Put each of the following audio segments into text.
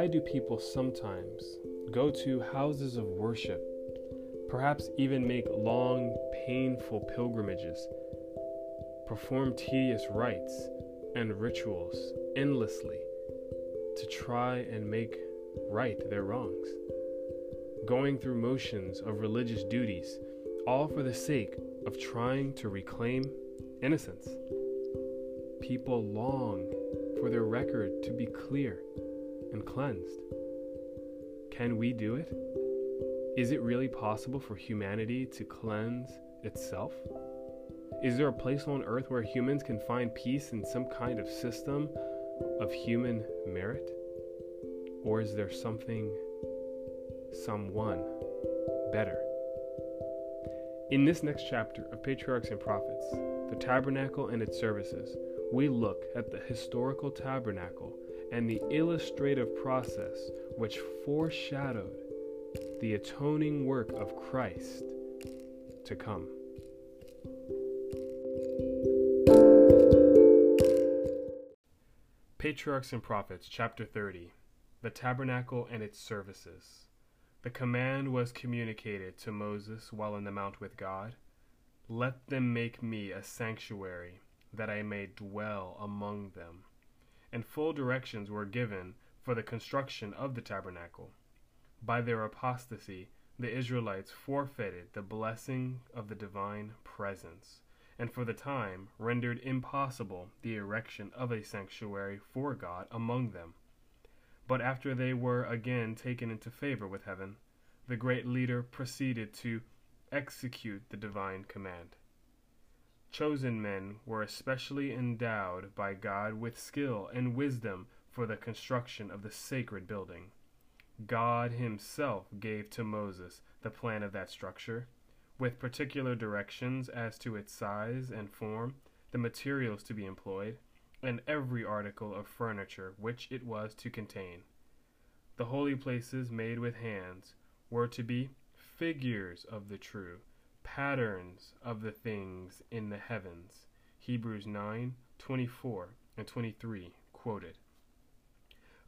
Why do people sometimes go to houses of worship, perhaps even make long, painful pilgrimages, perform tedious rites and rituals endlessly to try and make right their wrongs? Going through motions of religious duties, all for the sake of trying to reclaim innocence. People long for their record to be clear and cleansed. Can we do it? Is it really possible for humanity to cleanse itself? Is there a place on earth where humans can find peace in some kind of system of human merit? Or is there something, someone better? In this next chapter of Patriarchs and Prophets, the tabernacle and its services, we look at the historical tabernacle and the illustrative process which foreshadowed the atoning work of Christ to come. Patriarchs and Prophets, chapter 30 The Tabernacle and its Services. The command was communicated to Moses while in the mount with God Let them make me a sanctuary, that I may dwell among them and full directions were given for the construction of the tabernacle. By their apostasy, the Israelites forfeited the blessing of the divine presence, and for the time rendered impossible the erection of a sanctuary for God among them. But after they were again taken into favor with heaven, the great leader proceeded to execute the divine command. Chosen men were especially endowed by God with skill and wisdom for the construction of the sacred building. God Himself gave to Moses the plan of that structure, with particular directions as to its size and form, the materials to be employed, and every article of furniture which it was to contain. The holy places made with hands were to be figures of the true, patterns of the things in the heavens. Hebrews 9 24 and 23 quoted.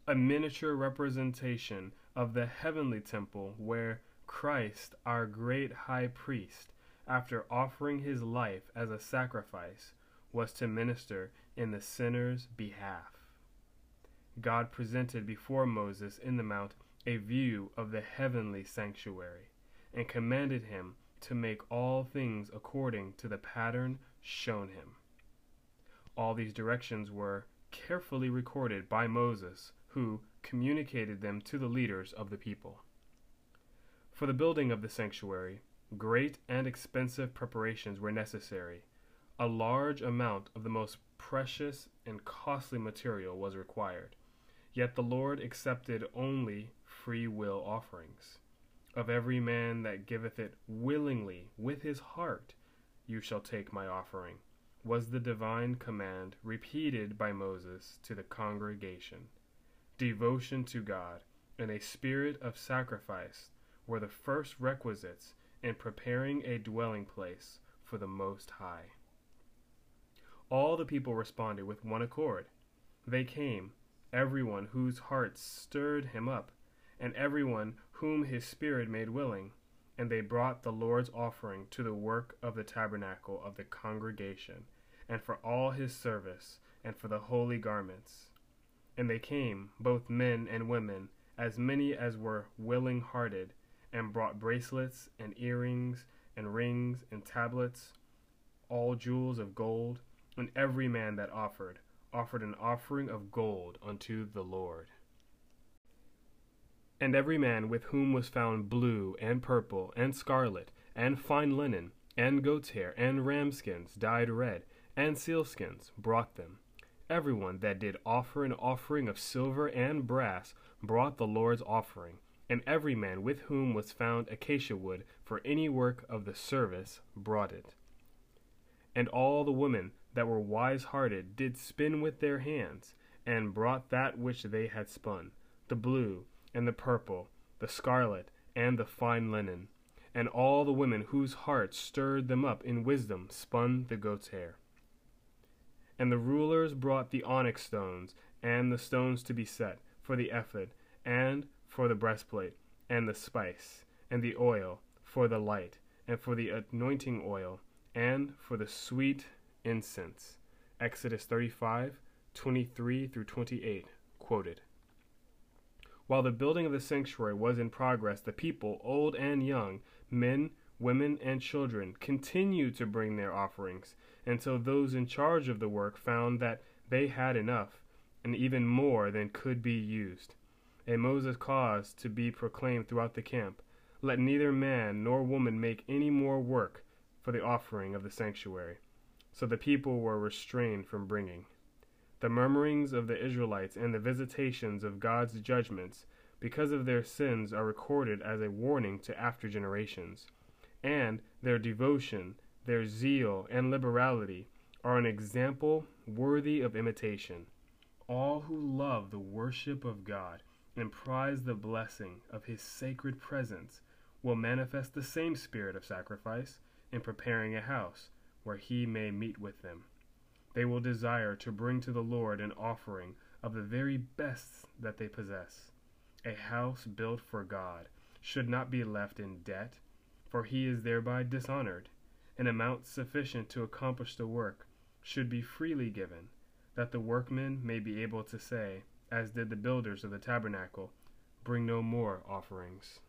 A miniature representation of the heavenly temple where Christ, our great high priest, after offering his life as a sacrifice, was to minister in the sinner's behalf. God presented before Moses in the mount a view of the heavenly sanctuary, and commanded him to make all things according to the pattern shown him. All these directions were carefully recorded by Moses, who communicated them to the leaders of the people. For the building of the sanctuary, great and expensive preparations were necessary. A large amount of the most precious and costly material was required. Yet the Lord accepted only free will offerings of every man that giveth it willingly with his heart, you shall take my offering, was the divine command repeated by Moses to the congregation. Devotion to God and a spirit of sacrifice were the first requisites in preparing a dwelling place for the Most High. All the people responded with one accord. They came, everyone whose heart stirred him up, and everyone whom his Spirit made willing. And they brought the Lord's offering to the work of the tabernacle of the congregation, and for all his service, and for the holy garments. And they came, both men and women, as many as were willing hearted, and brought bracelets, and earrings, and rings, and tablets, all jewels of gold, and every man that offered, offered an offering of gold unto the Lord. And every man with whom was found blue, and purple, and scarlet, and fine linen, and goat's hair, and ram skins dyed red, and sealskins, brought them. Every one that did offer an offering of silver and brass brought the Lord's offering, and every man with whom was found acacia wood for any work of the service brought it. And all the women that were wise hearted did spin with their hands, and brought that which they had spun, the blue, and the purple, the scarlet, and the fine linen. And all the women whose hearts stirred them up in wisdom spun the goat's hair. And the rulers brought the onyx stones, and the stones to be set, for the ephod, and for the breastplate, and the spice, and the oil, for the light, and for the anointing oil, and for the sweet incense. Exodus 35, 23 through 28, quoted. While the building of the sanctuary was in progress, the people, old and young, men, women, and children, continued to bring their offerings until those in charge of the work found that they had enough, and even more than could be used. And Moses caused to be proclaimed throughout the camp Let neither man nor woman make any more work for the offering of the sanctuary. So the people were restrained from bringing. The murmurings of the Israelites and the visitations of God's judgments because of their sins are recorded as a warning to after generations, and their devotion, their zeal, and liberality are an example worthy of imitation. All who love the worship of God and prize the blessing of His sacred presence will manifest the same spirit of sacrifice in preparing a house where He may meet with them. They will desire to bring to the Lord an offering of the very best that they possess. A house built for God should not be left in debt, for he is thereby dishonored. An amount sufficient to accomplish the work should be freely given, that the workmen may be able to say, as did the builders of the tabernacle, Bring no more offerings.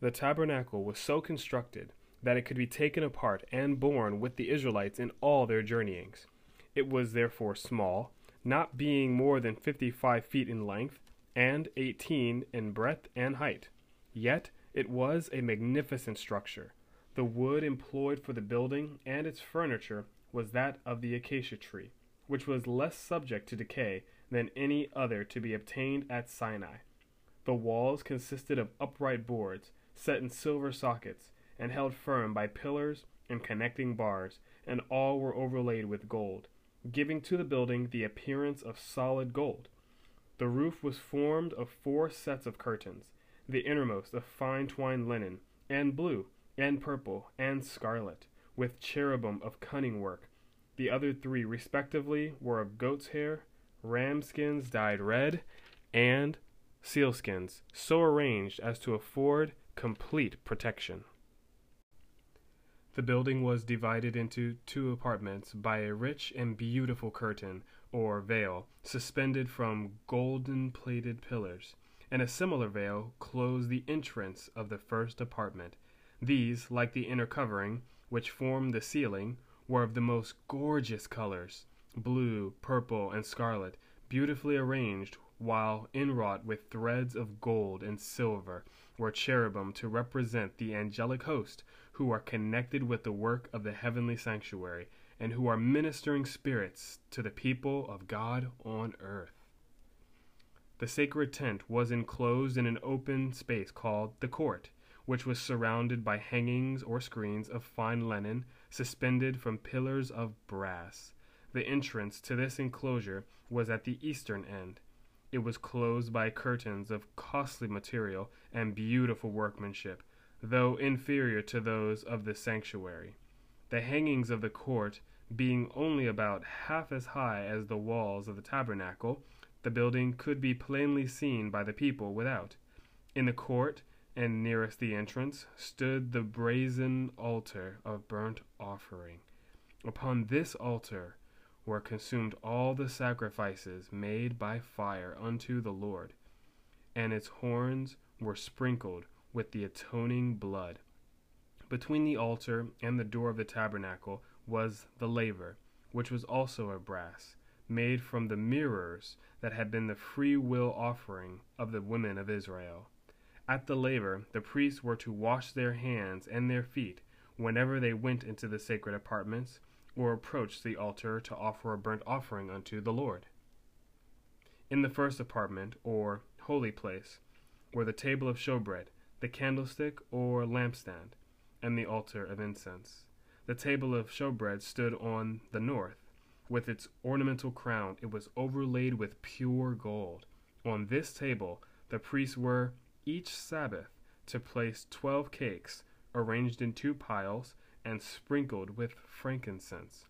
The tabernacle was so constructed that it could be taken apart and borne with the Israelites in all their journeyings. It was therefore small, not being more than fifty five feet in length, and eighteen in breadth and height. Yet it was a magnificent structure. The wood employed for the building and its furniture was that of the acacia tree, which was less subject to decay than any other to be obtained at Sinai. The walls consisted of upright boards, set in silver sockets, and held firm by pillars and connecting bars, and all were overlaid with gold, giving to the building the appearance of solid gold. The roof was formed of four sets of curtains, the innermost of fine twined linen, and blue, and purple, and scarlet, with cherubim of cunning work. The other three, respectively, were of goat's hair, ram skins dyed red, and sealskins, so arranged as to afford complete protection. The building was divided into two apartments by a rich and beautiful curtain, or veil, suspended from golden plated pillars, and a similar veil closed the entrance of the first apartment. These, like the inner covering, which formed the ceiling, were of the most gorgeous colors blue, purple, and scarlet, beautifully arranged, while inwrought with threads of gold and silver were cherubim to represent the angelic host who are connected with the work of the heavenly sanctuary, and who are ministering spirits to the people of God on earth. The sacred tent was enclosed in an open space called the court, which was surrounded by hangings or screens of fine linen suspended from pillars of brass. The entrance to this enclosure was at the eastern end. It was closed by curtains of costly material and beautiful workmanship, though inferior to those of the sanctuary. The hangings of the court being only about half as high as the walls of the tabernacle, the building could be plainly seen by the people without. In the court, and nearest the entrance, stood the brazen altar of burnt offering. Upon this altar were consumed all the sacrifices made by fire unto the Lord, and its horns were sprinkled with the atoning blood. Between the altar and the door of the tabernacle was the laver, which was also of brass, made from the mirrors that had been the free will offering of the women of Israel. At the laver, the priests were to wash their hands and their feet whenever they went into the sacred apartments or approached the altar to offer a burnt offering unto the Lord. In the first apartment, or holy place, were the table of showbread, the candlestick or lampstand, and the altar of incense. The table of showbread stood on the north. With its ornamental crown, it was overlaid with pure gold. On this table, the priests were, each Sabbath, to place twelve cakes, arranged in two piles, and sprinkled with frankincense.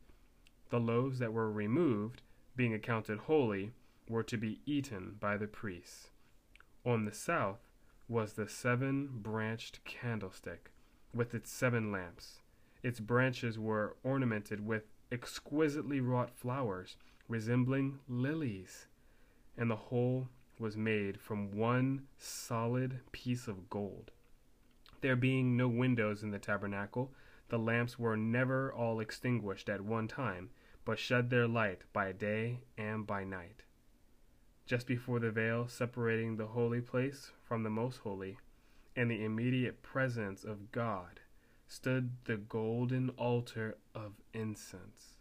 The loaves that were removed, being accounted holy, were to be eaten by the priests. On the south was the seven branched candlestick, with its seven lamps. Its branches were ornamented with exquisitely wrought flowers, resembling lilies, and the whole was made from one solid piece of gold. There being no windows in the tabernacle, the lamps were never all extinguished at one time, but shed their light by day and by night. Just before the veil separating the holy place from the most holy, and the immediate presence of God, stood the golden altar of incense.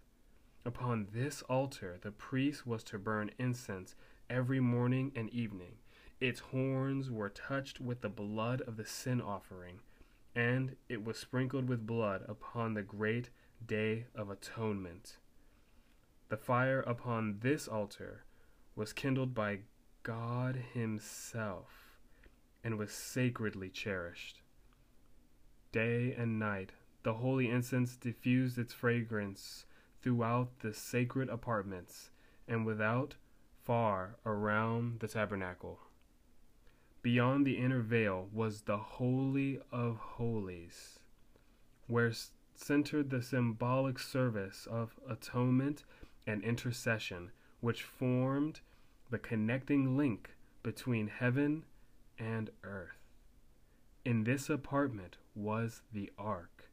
Upon this altar the priest was to burn incense every morning and evening. Its horns were touched with the blood of the sin offering, and it was sprinkled with blood upon the great day of atonement. The fire upon this altar was kindled by God Himself and was sacredly cherished. Day and night, the holy incense diffused its fragrance throughout the sacred apartments and without, far around the tabernacle. Beyond the inner veil was the Holy of Holies, where centered the symbolic service of atonement and intercession, which formed the connecting link between heaven and earth. In this apartment was the ark,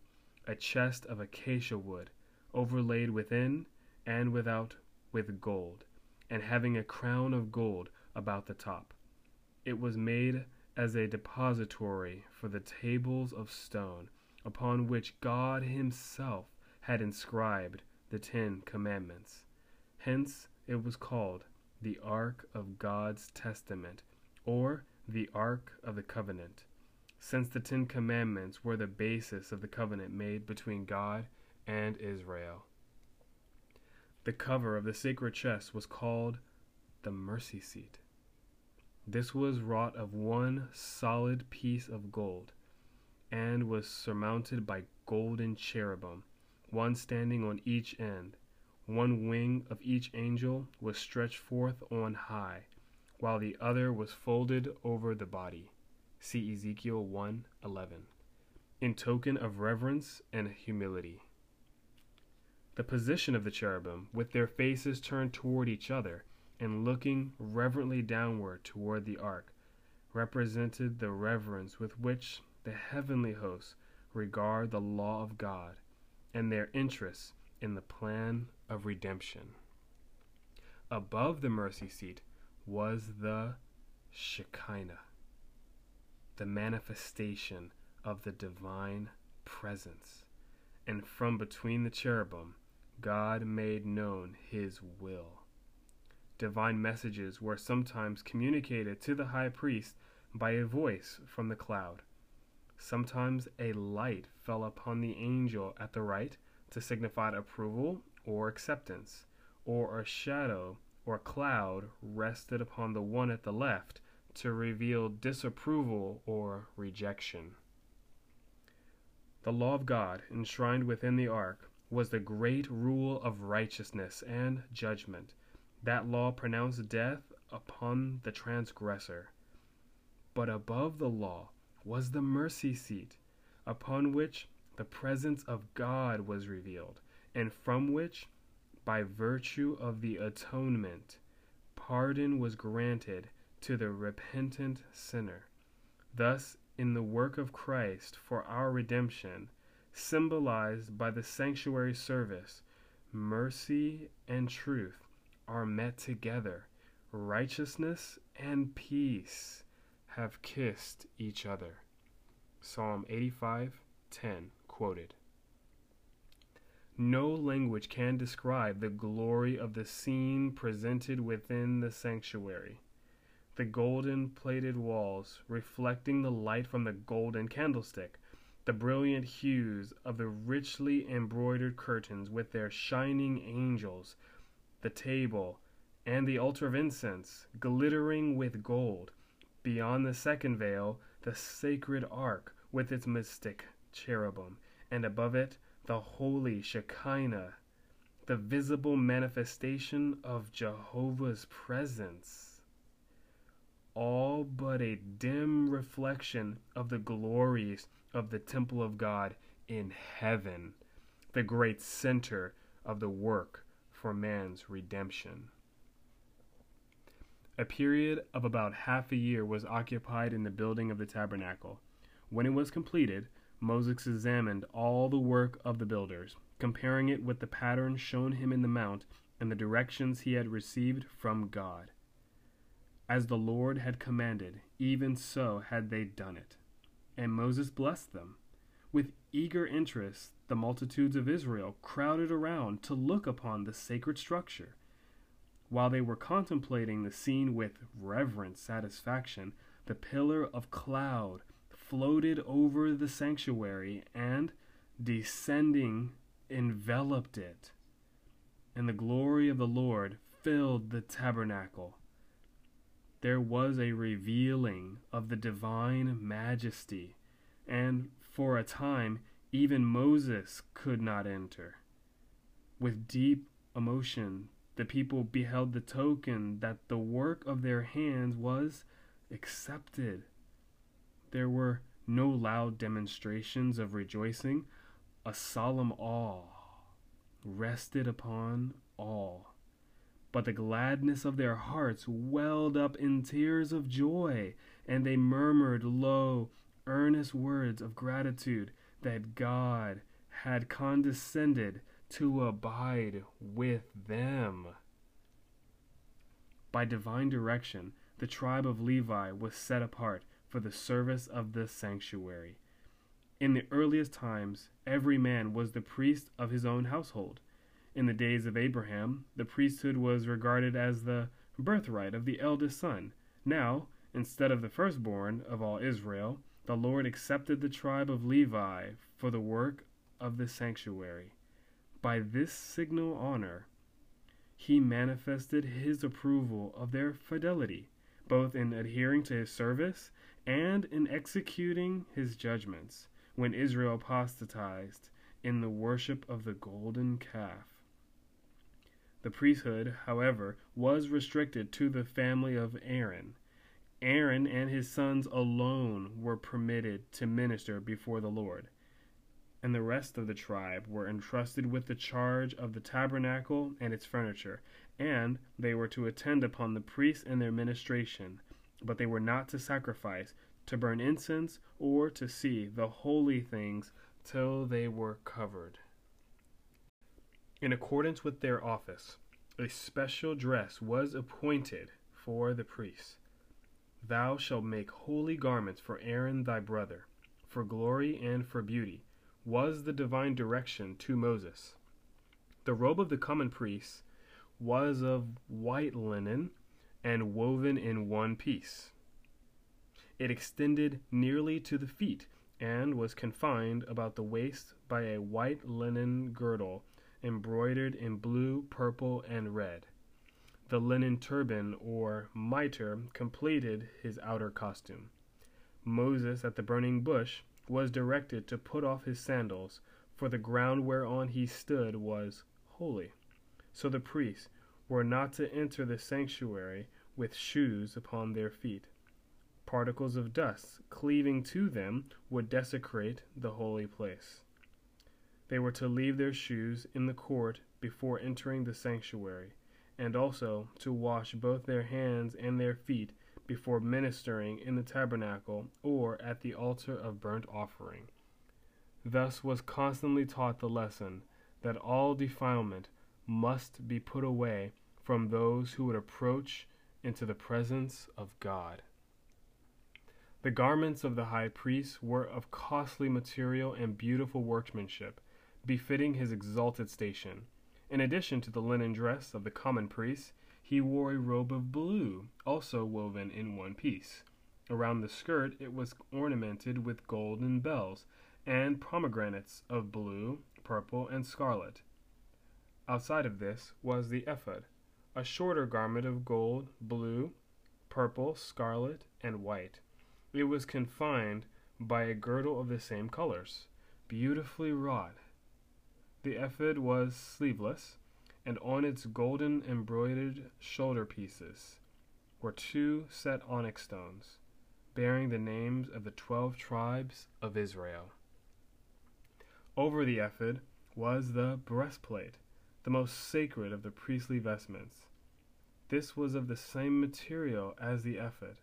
a chest of acacia wood, overlaid within and without with gold, and having a crown of gold about the top. It was made as a depository for the tables of stone upon which God Himself had inscribed the Ten Commandments. Hence it was called the Ark of God's Testament, or the Ark of the Covenant, since the Ten Commandments were the basis of the covenant made between God and Israel. The cover of the sacred chest was called the mercy seat. This was wrought of one solid piece of gold, and was surmounted by golden cherubim, one standing on each end. One wing of each angel was stretched forth on high, while the other was folded over the body. See Ezekiel 1:11. In token of reverence and humility. The position of the cherubim, with their faces turned toward each other, and looking reverently downward toward the ark, represented the reverence with which the heavenly hosts regard the law of God and their interest in the plan of redemption. Above the mercy seat was the Shekinah, the manifestation of the divine presence, and from between the cherubim, God made known his will divine messages were sometimes communicated to the high priest by a voice from the cloud. Sometimes a light fell upon the angel at the right to signify approval or acceptance, or a shadow or cloud rested upon the one at the left to reveal disapproval or rejection. The law of God, enshrined within the ark, was the great rule of righteousness and judgment that law pronounced death upon the transgressor. But above the law was the mercy seat, upon which the presence of God was revealed, and from which, by virtue of the atonement, pardon was granted to the repentant sinner. Thus, in the work of Christ for our redemption, symbolized by the sanctuary service, mercy and truth are met together. Righteousness and peace have kissed each other. Psalm 85:10 quoted. No language can describe the glory of the scene presented within the sanctuary. The golden plated walls, reflecting the light from the golden candlestick, the brilliant hues of the richly embroidered curtains with their shining angels the table, and the altar of incense, glittering with gold. Beyond the second veil, the sacred ark with its mystic cherubim, and above it, the holy Shekinah, the visible manifestation of Jehovah's presence, all but a dim reflection of the glories of the temple of God in heaven, the great center of the work for man's redemption. A period of about half a year was occupied in the building of the tabernacle. When it was completed, Moses examined all the work of the builders, comparing it with the pattern shown him in the mount and the directions he had received from God. As the Lord had commanded, even so had they done it. And Moses blessed them. With eager interest, the multitudes of Israel crowded around to look upon the sacred structure. While they were contemplating the scene with reverent satisfaction, the pillar of cloud floated over the sanctuary and, descending, enveloped it. And the glory of the Lord filled the tabernacle. There was a revealing of the divine majesty, and for a time even Moses could not enter. With deep emotion, the people beheld the token that the work of their hands was accepted. There were no loud demonstrations of rejoicing, a solemn awe rested upon all. But the gladness of their hearts welled up in tears of joy, and they murmured low, earnest words of gratitude that God had condescended to abide with them. By divine direction, the tribe of Levi was set apart for the service of the sanctuary. In the earliest times, every man was the priest of his own household. In the days of Abraham, the priesthood was regarded as the birthright of the eldest son. Now, instead of the firstborn of all Israel, the Lord accepted the tribe of Levi for the work of the sanctuary. By this signal honor, he manifested his approval of their fidelity, both in adhering to his service and in executing his judgments when Israel apostatized in the worship of the golden calf. The priesthood, however, was restricted to the family of Aaron. Aaron and his sons alone were permitted to minister before the Lord and the rest of the tribe were entrusted with the charge of the tabernacle and its furniture, and they were to attend upon the priests and their ministration, but they were not to sacrifice, to burn incense, or to see the holy things till they were covered. In accordance with their office, a special dress was appointed for the priests. Thou shalt make holy garments for Aaron thy brother, for glory and for beauty was the divine direction to Moses. The robe of the common priests was of white linen and woven in one piece. It extended nearly to the feet and was confined about the waist by a white linen girdle embroidered in blue, purple, and red. The linen turban or mitre completed his outer costume. Moses at the burning bush was directed to put off his sandals, for the ground whereon he stood was holy. So the priests were not to enter the sanctuary with shoes upon their feet. Particles of dust cleaving to them would desecrate the holy place. They were to leave their shoes in the court before entering the sanctuary, and also to wash both their hands and their feet before ministering in the tabernacle or at the altar of burnt offering. Thus was constantly taught the lesson that all defilement must be put away from those who would approach into the presence of God. The garments of the high priest were of costly material and beautiful workmanship, befitting his exalted station. In addition to the linen dress of the common priest, he wore a robe of blue, also woven in one piece. Around the skirt it was ornamented with golden bells and pomegranates of blue, purple, and scarlet. Outside of this was the ephod, a shorter garment of gold, blue, purple, scarlet, and white. It was confined by a girdle of the same colors, beautifully wrought. The ephod was sleeveless, and on its golden embroidered shoulder pieces were two set onyx stones, bearing the names of the twelve tribes of Israel. Over the ephod was the breastplate, the most sacred of the priestly vestments. This was of the same material as the ephod.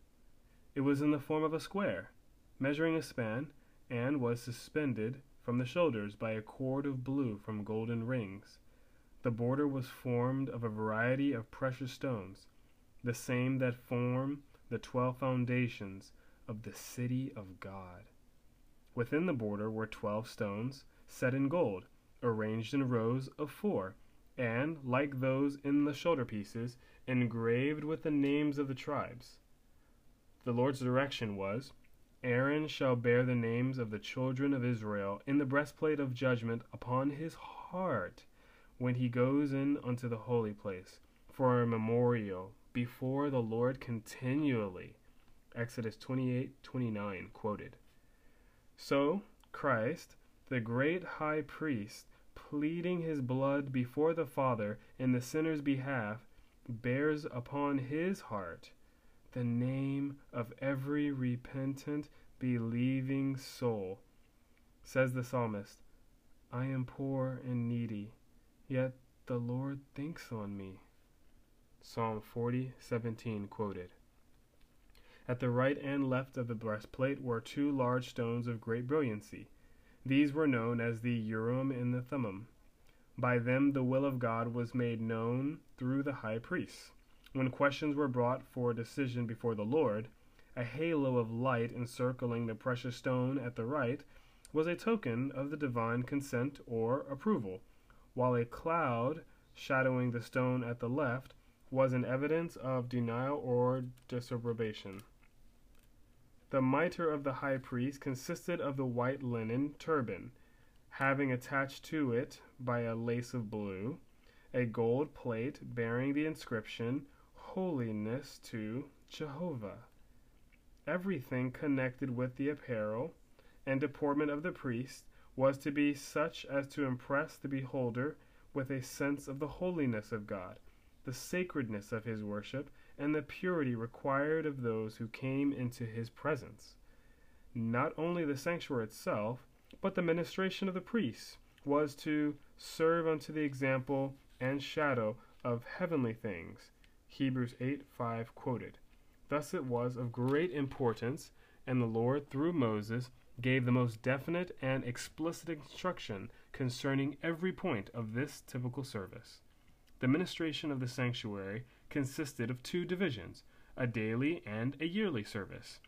It was in the form of a square, measuring a span, and was suspended from the shoulders by a cord of blue from golden rings. The border was formed of a variety of precious stones, the same that form the twelve foundations of the city of God. Within the border were twelve stones set in gold, arranged in rows of four, and, like those in the shoulder pieces, engraved with the names of the tribes. The Lord's direction was Aaron shall bear the names of the children of Israel in the breastplate of judgment upon his heart when he goes in unto the holy place, for a memorial before the Lord continually. Exodus 28 29 quoted. So, Christ, the great high priest, pleading his blood before the Father in the sinner's behalf, bears upon his heart the name of every repentant, believing soul. Says the psalmist, I am poor and needy, yet the Lord thinks on me. Psalm 40:17 quoted. At the right and left of the breastplate were two large stones of great brilliancy. These were known as the Urim and the Thummim. By them the will of God was made known through the high priests. When questions were brought for decision before the Lord, a halo of light encircling the precious stone at the right was a token of the divine consent or approval, while a cloud shadowing the stone at the left was an evidence of denial or disapprobation. The mitre of the high priest consisted of the white linen turban, having attached to it by a lace of blue a gold plate bearing the inscription holiness to Jehovah. Everything connected with the apparel and deportment of the priest was to be such as to impress the beholder with a sense of the holiness of God, the sacredness of his worship, and the purity required of those who came into his presence. Not only the sanctuary itself, but the ministration of the priests was to serve unto the example and shadow of heavenly things, Hebrews 8 5 quoted. Thus it was of great importance, and the Lord, through Moses, gave the most definite and explicit instruction concerning every point of this typical service. The ministration of the sanctuary consisted of two divisions a daily and a yearly service.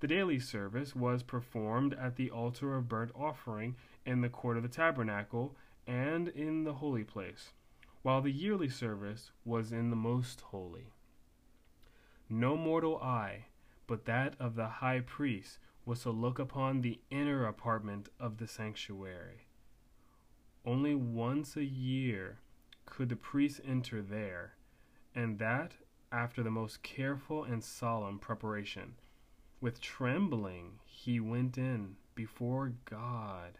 The daily service was performed at the altar of burnt offering in the court of the tabernacle and in the holy place while the yearly service was in the most holy. No mortal eye, but that of the high priest, was to look upon the inner apartment of the sanctuary. Only once a year could the priest enter there, and that after the most careful and solemn preparation. With trembling he went in before God,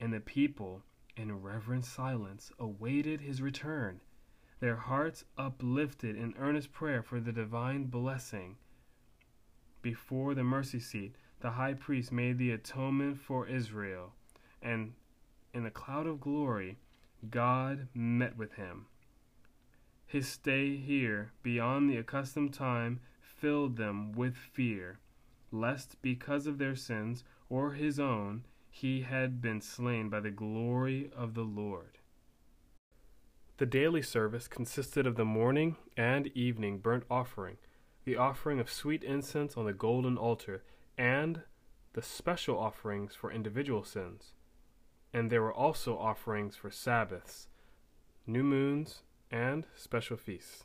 and the people in reverent silence awaited his return, their hearts uplifted in earnest prayer for the divine blessing. Before the mercy seat, the high priest made the atonement for Israel, and in the cloud of glory, God met with him. His stay here, beyond the accustomed time, filled them with fear, lest because of their sins or his own he had been slain by the glory of the Lord. The daily service consisted of the morning and evening burnt offering, the offering of sweet incense on the golden altar, and the special offerings for individual sins. And there were also offerings for Sabbaths, new moons, and special feasts.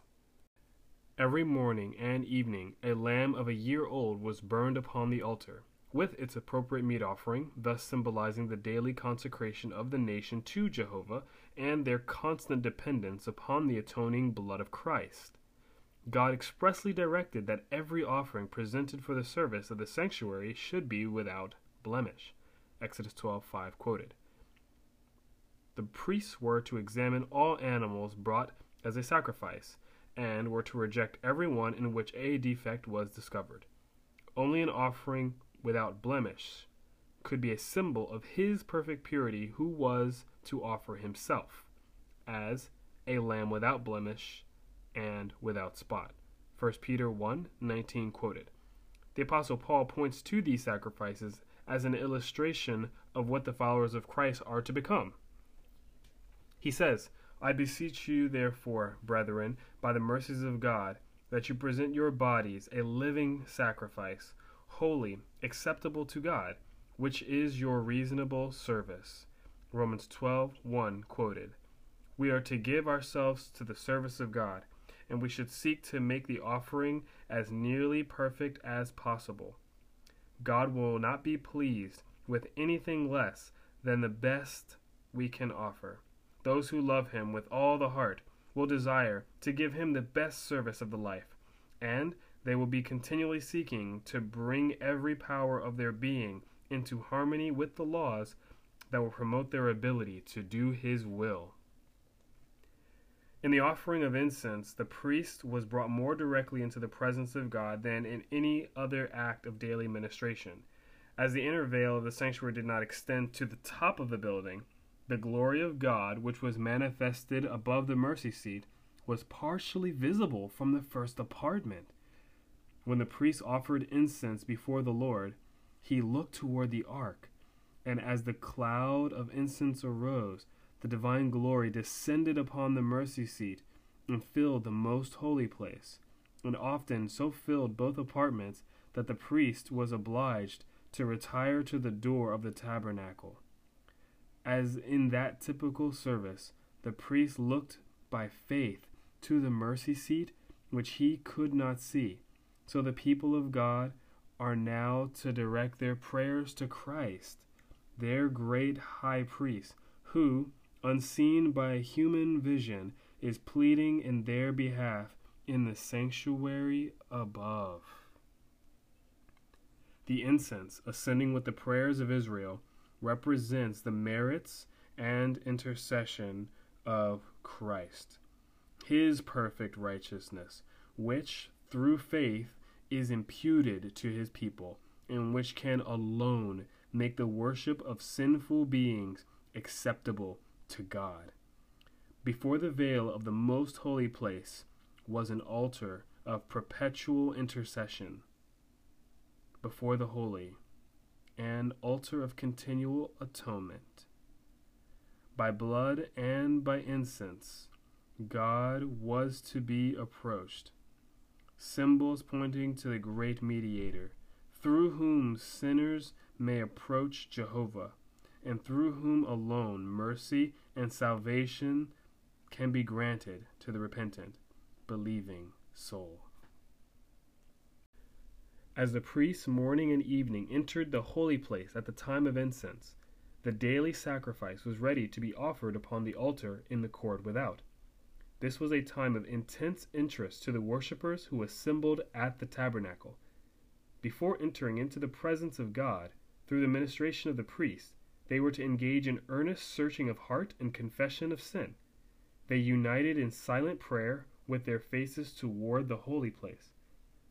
Every morning and evening a lamb of a year old was burned upon the altar with its appropriate meat offering, thus symbolizing the daily consecration of the nation to Jehovah and their constant dependence upon the atoning blood of Christ. God expressly directed that every offering presented for the service of the sanctuary should be without blemish. Exodus 12:5 quoted. The priests were to examine all animals brought as a sacrifice, and were to reject every one in which a defect was discovered. Only an offering without blemish could be a symbol of his perfect purity who was to offer himself, as a lamb without blemish and without spot. 1 Peter 1 19 quoted. The Apostle Paul points to these sacrifices as an illustration of what the followers of Christ are to become. He says, I beseech you, therefore, brethren, by the mercies of God, that you present your bodies a living sacrifice, holy, acceptable to God, which is your reasonable service. Romans 12 1 quoted. We are to give ourselves to the service of God, and we should seek to make the offering as nearly perfect as possible. God will not be pleased with anything less than the best we can offer. Those who love Him with all the heart will desire to give Him the best service of the life, and they will be continually seeking to bring every power of their being into harmony with the laws that will promote their ability to do His will. In the offering of incense, the priest was brought more directly into the presence of God than in any other act of daily ministration. As the inner veil of the sanctuary did not extend to the top of the building, the glory of God, which was manifested above the mercy seat, was partially visible from the first apartment. When the priest offered incense before the Lord, he looked toward the ark, and as the cloud of incense arose, the divine glory descended upon the mercy seat and filled the most holy place, and often so filled both apartments that the priest was obliged to retire to the door of the tabernacle. As in that typical service, the priest looked by faith to the mercy seat which he could not see. So the people of God are now to direct their prayers to Christ, their great high priest, who, unseen by human vision, is pleading in their behalf in the sanctuary above. The incense, ascending with the prayers of Israel, represents the merits and intercession of Christ, his perfect righteousness, which, through faith, is imputed to his people, and which can alone make the worship of sinful beings acceptable to God. Before the veil of the most holy place was an altar of perpetual intercession. Before the holy, an altar of continual atonement. By blood and by incense, God was to be approached, symbols pointing to the great mediator, through whom sinners may approach Jehovah and through whom alone mercy and salvation can be granted to the repentant, believing soul. As the priests morning and evening entered the holy place at the time of incense, the daily sacrifice was ready to be offered upon the altar in the court without. This was a time of intense interest to the worshippers who assembled at the tabernacle. Before entering into the presence of God, through the ministration of the priest, they were to engage in earnest searching of heart and confession of sin. They united in silent prayer with their faces toward the holy place.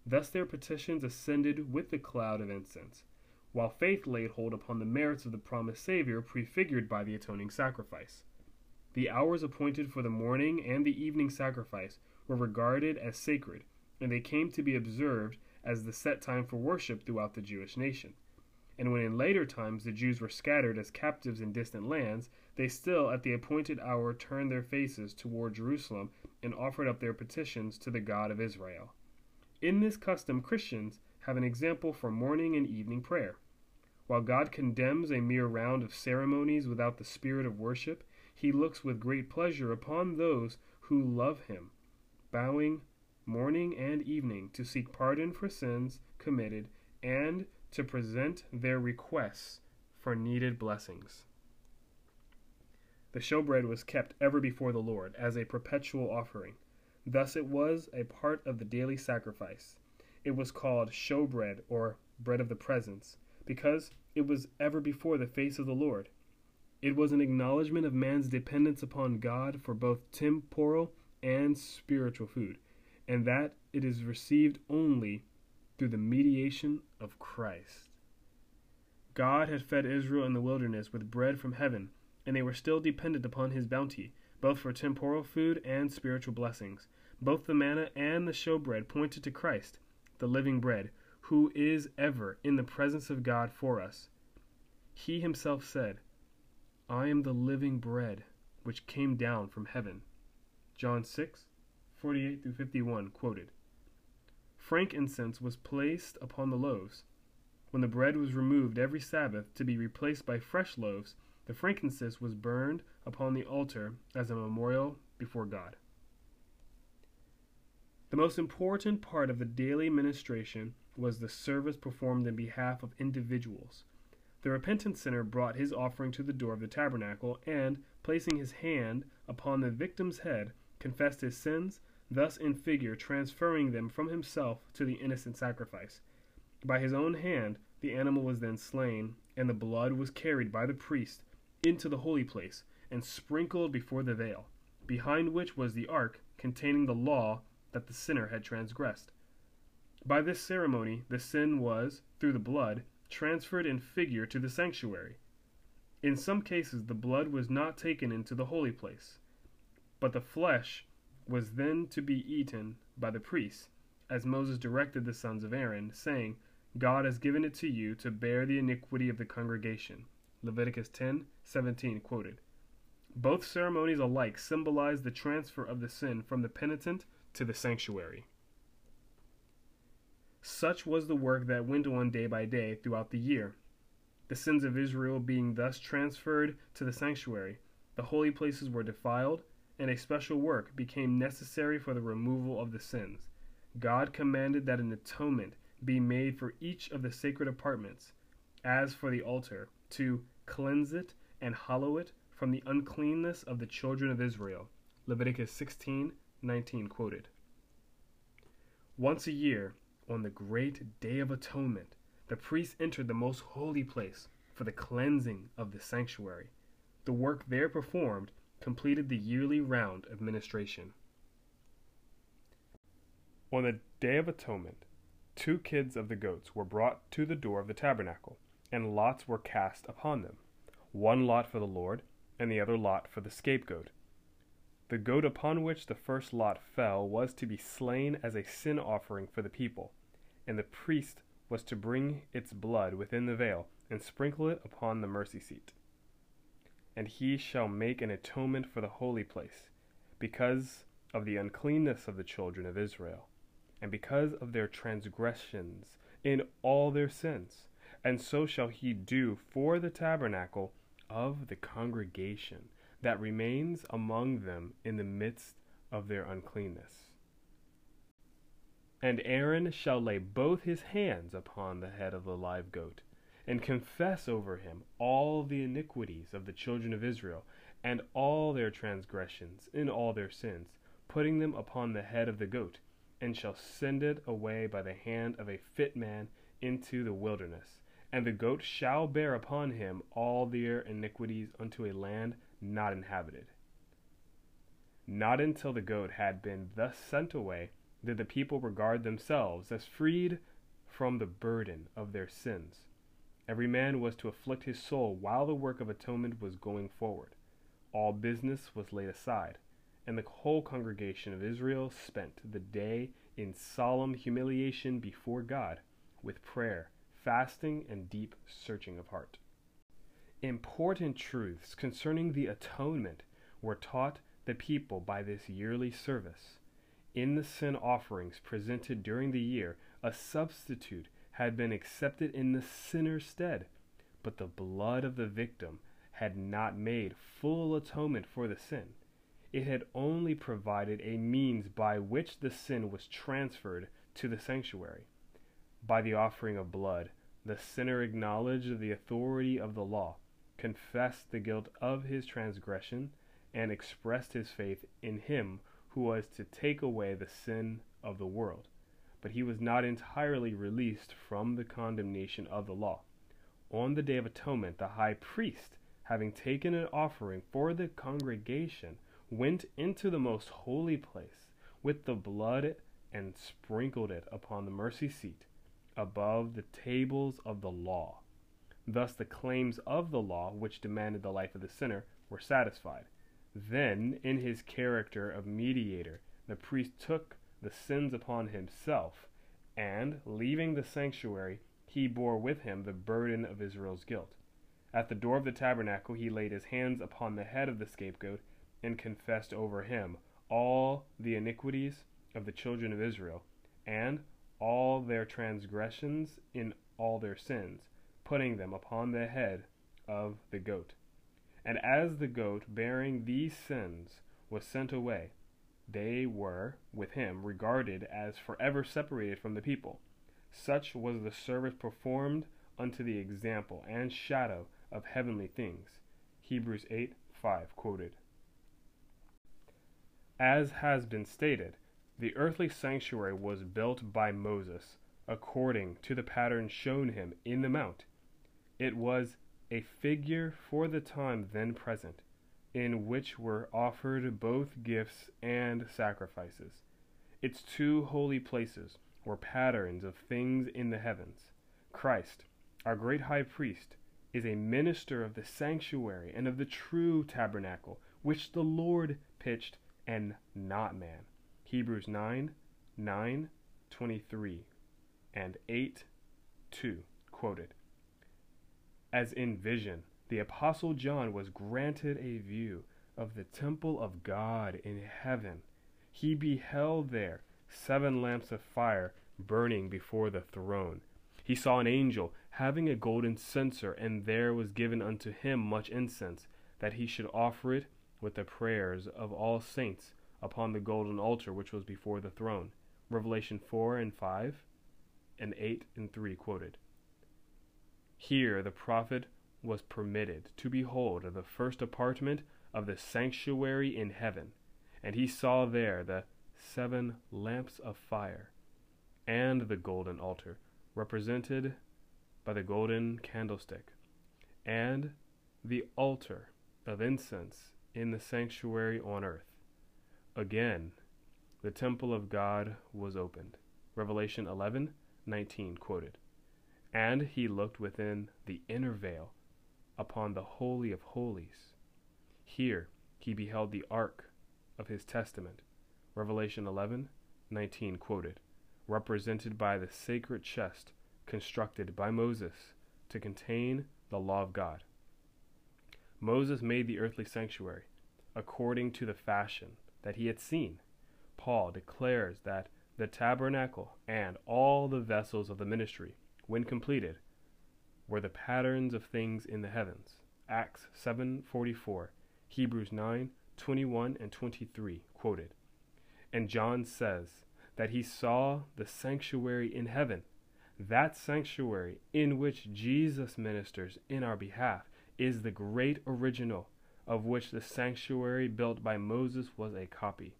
Thus their petitions ascended with the cloud of incense, while faith laid hold upon the merits of the promised Savior prefigured by the atoning sacrifice. The hours appointed for the morning and the evening sacrifice were regarded as sacred, and they came to be observed as the set time for worship throughout the Jewish nation and when in later times the Jews were scattered as captives in distant lands, they still at the appointed hour turned their faces toward Jerusalem and offered up their petitions to the God of Israel. In this custom, Christians have an example for morning and evening prayer. While God condemns a mere round of ceremonies without the spirit of worship, he looks with great pleasure upon those who love him, bowing morning and evening to seek pardon for sins committed and to present their requests for needed blessings. The showbread was kept ever before the Lord as a perpetual offering. Thus it was a part of the daily sacrifice. It was called showbread or bread of the presence because it was ever before the face of the Lord. It was an acknowledgement of man's dependence upon God for both temporal and spiritual food, and that it is received only through the mediation of Christ. God had fed Israel in the wilderness with bread from heaven, and they were still dependent upon his bounty, both for temporal food and spiritual blessings. Both the manna and the showbread pointed to Christ, the living bread, who is ever in the presence of God for us. He himself said, I am the living bread which came down from heaven. John 6, 48 through 51, quoted. Frankincense was placed upon the loaves. When the bread was removed every Sabbath to be replaced by fresh loaves, the frankincense was burned upon the altar as a memorial before God. The most important part of the daily ministration was the service performed in behalf of individuals. The repentant sinner brought his offering to the door of the tabernacle and, placing his hand upon the victim's head, confessed his sins, thus in figure transferring them from himself to the innocent sacrifice. By his own hand the animal was then slain, and the blood was carried by the priest into the holy place and sprinkled before the veil, behind which was the ark containing the law that the sinner had transgressed. By this ceremony the sin was, through the blood, transferred in figure to the sanctuary. In some cases the blood was not taken into the holy place, but the flesh was then to be eaten by the priests, as Moses directed the sons of Aaron, saying, God has given it to you to bear the iniquity of the congregation. Leviticus 10:17 quoted. Both ceremonies alike symbolize the transfer of the sin from the penitent to the sanctuary. Such was the work that went on day by day throughout the year. The sins of Israel being thus transferred to the sanctuary, the holy places were defiled, and a special work became necessary for the removal of the sins. God commanded that an atonement be made for each of the sacred apartments, as for the altar, to cleanse it and hallow it from the uncleanness of the children of Israel. Leviticus 16:19 quoted. Once a year, on the great day of atonement, the priests entered the most holy place for the cleansing of the sanctuary. The work there performed completed the yearly round of ministration. On the Day of Atonement, two kids of the goats were brought to the door of the tabernacle, and lots were cast upon them, one lot for the Lord, and the other lot for the scapegoat. The goat upon which the first lot fell was to be slain as a sin offering for the people, and the priest was to bring its blood within the veil and sprinkle it upon the mercy seat. And he shall make an atonement for the holy place, because of the uncleanness of the children of Israel, and because of their transgressions in all their sins. And so shall he do for the tabernacle of the congregation that remains among them in the midst of their uncleanness. And Aaron shall lay both his hands upon the head of the live goat, and confess over him all the iniquities of the children of Israel, and all their transgressions in all their sins, putting them upon the head of the goat, and shall send it away by the hand of a fit man into the wilderness. And the goat shall bear upon him all their iniquities unto a land not inhabited. Not until the goat had been thus sent away did the people regard themselves as freed from the burden of their sins. Every man was to afflict his soul while the work of atonement was going forward. All business was laid aside, and the whole congregation of Israel spent the day in solemn humiliation before God, with prayer, fasting, and deep searching of heart. Important truths concerning the atonement were taught the people by this yearly service in the sin offerings presented during the year, a substitute had been accepted in the sinner's stead, but the blood of the victim had not made full atonement for the sin. It had only provided a means by which the sin was transferred to the sanctuary. By the offering of blood, the sinner acknowledged the authority of the law, confessed the guilt of his transgression, and expressed his faith in him who was to take away the sin of the world. But he was not entirely released from the condemnation of the law. On the Day of Atonement, the high priest having taken an offering for the congregation, went into the most holy place with the blood and sprinkled it upon the mercy seat above the tables of the law. Thus the claims of the law, which demanded the life of the sinner, were satisfied. Then, in his character of mediator, the priest took the sins upon himself, and, leaving the sanctuary, he bore with him the burden of Israel's guilt. At the door of the tabernacle, he laid his hands upon the head of the scapegoat and confessed over him all the iniquities of the children of Israel, and all their transgressions in all their sins, putting them upon the head of the goat. And as the goat bearing these sins was sent away, they were, with him, regarded as forever separated from the people. Such was the service performed unto the example and shadow of heavenly things. Hebrews 8 5 quoted. As has been stated, the earthly sanctuary was built by Moses according to the pattern shown him in the mount. It was a figure for the time then present, in which were offered both gifts and sacrifices. Its two holy places were patterns of things in the heavens. Christ, our great high priest, is a minister of the sanctuary and of the true tabernacle, which the Lord pitched and not man. Hebrews 9, 9, 23, and 8, 2, quoted. As in vision, the Apostle John was granted a view of the temple of God in heaven. He beheld there seven lamps of fire burning before the throne. He saw an angel having a golden censer, and there was given unto him much incense, that he should offer it with the prayers of all saints upon the golden altar which was before the throne. Revelation 4 and 5 and 8 and 3 quoted. Here the prophet was permitted to behold the first apartment of the sanctuary in heaven, and he saw there the seven lamps of fire and the golden altar, represented by the golden candlestick, and the altar of incense in the sanctuary on earth. Again, the temple of God was opened. Revelation 11:19 quoted. And he looked within the inner veil upon the holy of holies. Here he beheld the ark of his testament. Revelation 11:19 quoted, represented by the sacred chest constructed by Moses to contain the law of God. Moses made the earthly sanctuary according to the fashion that he had seen. Paul declares that the tabernacle and all the vessels of the ministry, when completed, were the patterns of things in the heavens. Acts 7:44, Hebrews 9:21 and 23 quoted. And John says that he saw the sanctuary in heaven. That sanctuary in which Jesus ministers in our behalf is the great original of which the sanctuary built by Moses was a copy.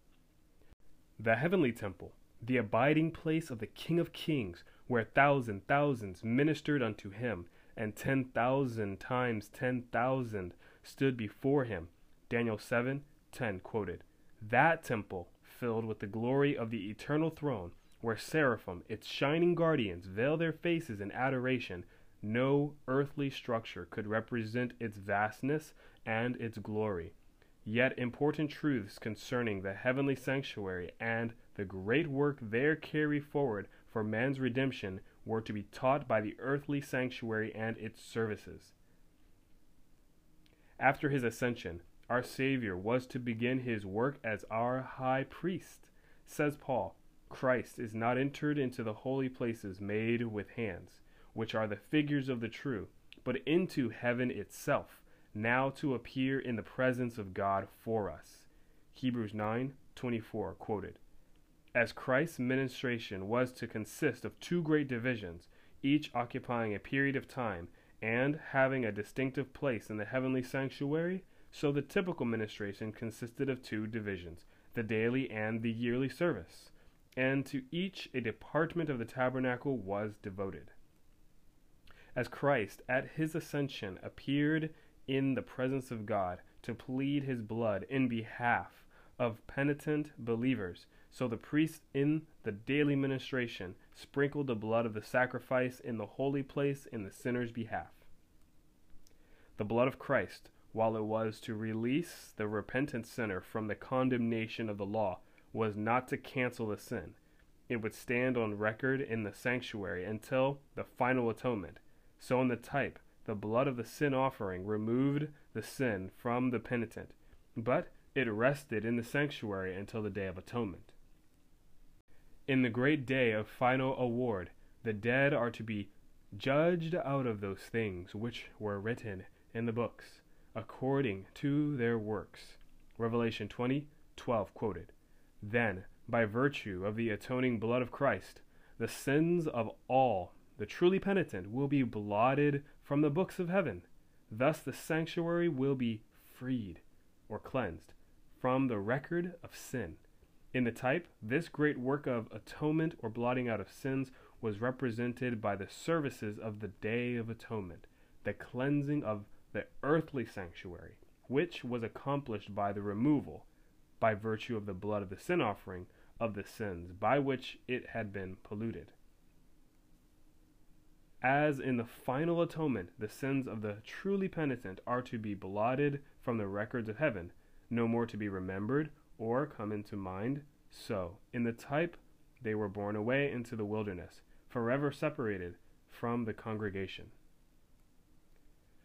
The heavenly temple, the abiding place of the King of Kings, where thousand thousands ministered unto him, and ten thousand times ten thousand stood before him. Daniel seven ten quoted. That temple, filled with the glory of the eternal throne, where seraphim, its shining guardians, veil their faces in adoration, no earthly structure could represent its vastness and its glory. Yet important truths concerning the heavenly sanctuary and the great work there carry forward for man's redemption were to be taught by the earthly sanctuary and its services. After his ascension, our Savior was to begin his work as our high priest. Says Paul, Christ is not entered into the holy places made with hands, which are the figures of the true, but into heaven itself now to appear in the presence of God for us. Hebrews 9:24 quoted. As Christ's ministration was to consist of two great divisions, each occupying a period of time and having a distinctive place in the heavenly sanctuary, so the typical ministration consisted of two divisions, the daily and the yearly service, and to each a department of the tabernacle was devoted. As Christ at his ascension appeared in the presence of God to plead his blood in behalf of penitent believers. So the priest in the daily ministration sprinkled the blood of the sacrifice in the holy place in the sinner's behalf. The blood of Christ, while it was to release the repentant sinner from the condemnation of the law, was not to cancel the sin. It would stand on record in the sanctuary until the final atonement. So in the type, the blood of the sin offering removed the sin from the penitent, but it rested in the sanctuary until the day of atonement. In the great day of final award, the dead are to be judged out of those things which were written in the books, according to their works. Revelation 20, 12 quoted. Then, by virtue of the atoning blood of Christ, the sins of all the truly penitent will be blotted from the books of heaven. Thus the sanctuary will be freed or cleansed from the record of sin. In the type, this great work of atonement or blotting out of sins was represented by the services of the Day of Atonement, the cleansing of the earthly sanctuary, which was accomplished by the removal, by virtue of the blood of the sin offering, of the sins by which it had been polluted. As in the final atonement, the sins of the truly penitent are to be blotted from the records of heaven, no more to be remembered or come into mind, so, in the type, they were borne away into the wilderness, forever separated from the congregation.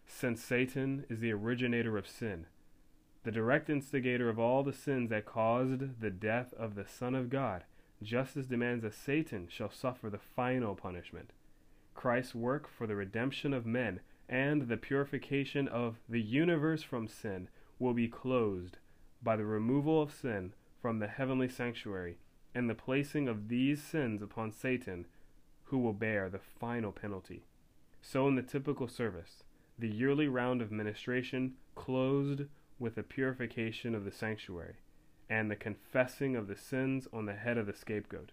Since Satan is the originator of sin, the direct instigator of all the sins that caused the death of the Son of God, justice demands that Satan shall suffer the final punishment. Christ's work for the redemption of men and the purification of the universe from sin will be closed by the removal of sin from the heavenly sanctuary and the placing of these sins upon Satan, who will bear the final penalty. So, in the typical service, the yearly round of ministration closed with the purification of the sanctuary and the confessing of the sins on the head of the scapegoat.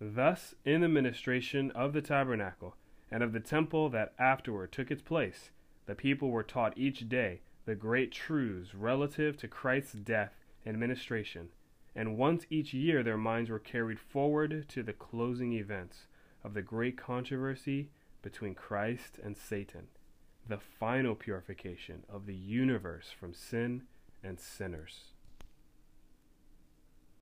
Thus, in the ministration of the tabernacle and of the temple that afterward took its place, the people were taught each day the great truths relative to Christ's death and ministration, and once each year their minds were carried forward to the closing events of the great controversy between Christ and Satan, the final purification of the universe from sin and sinners.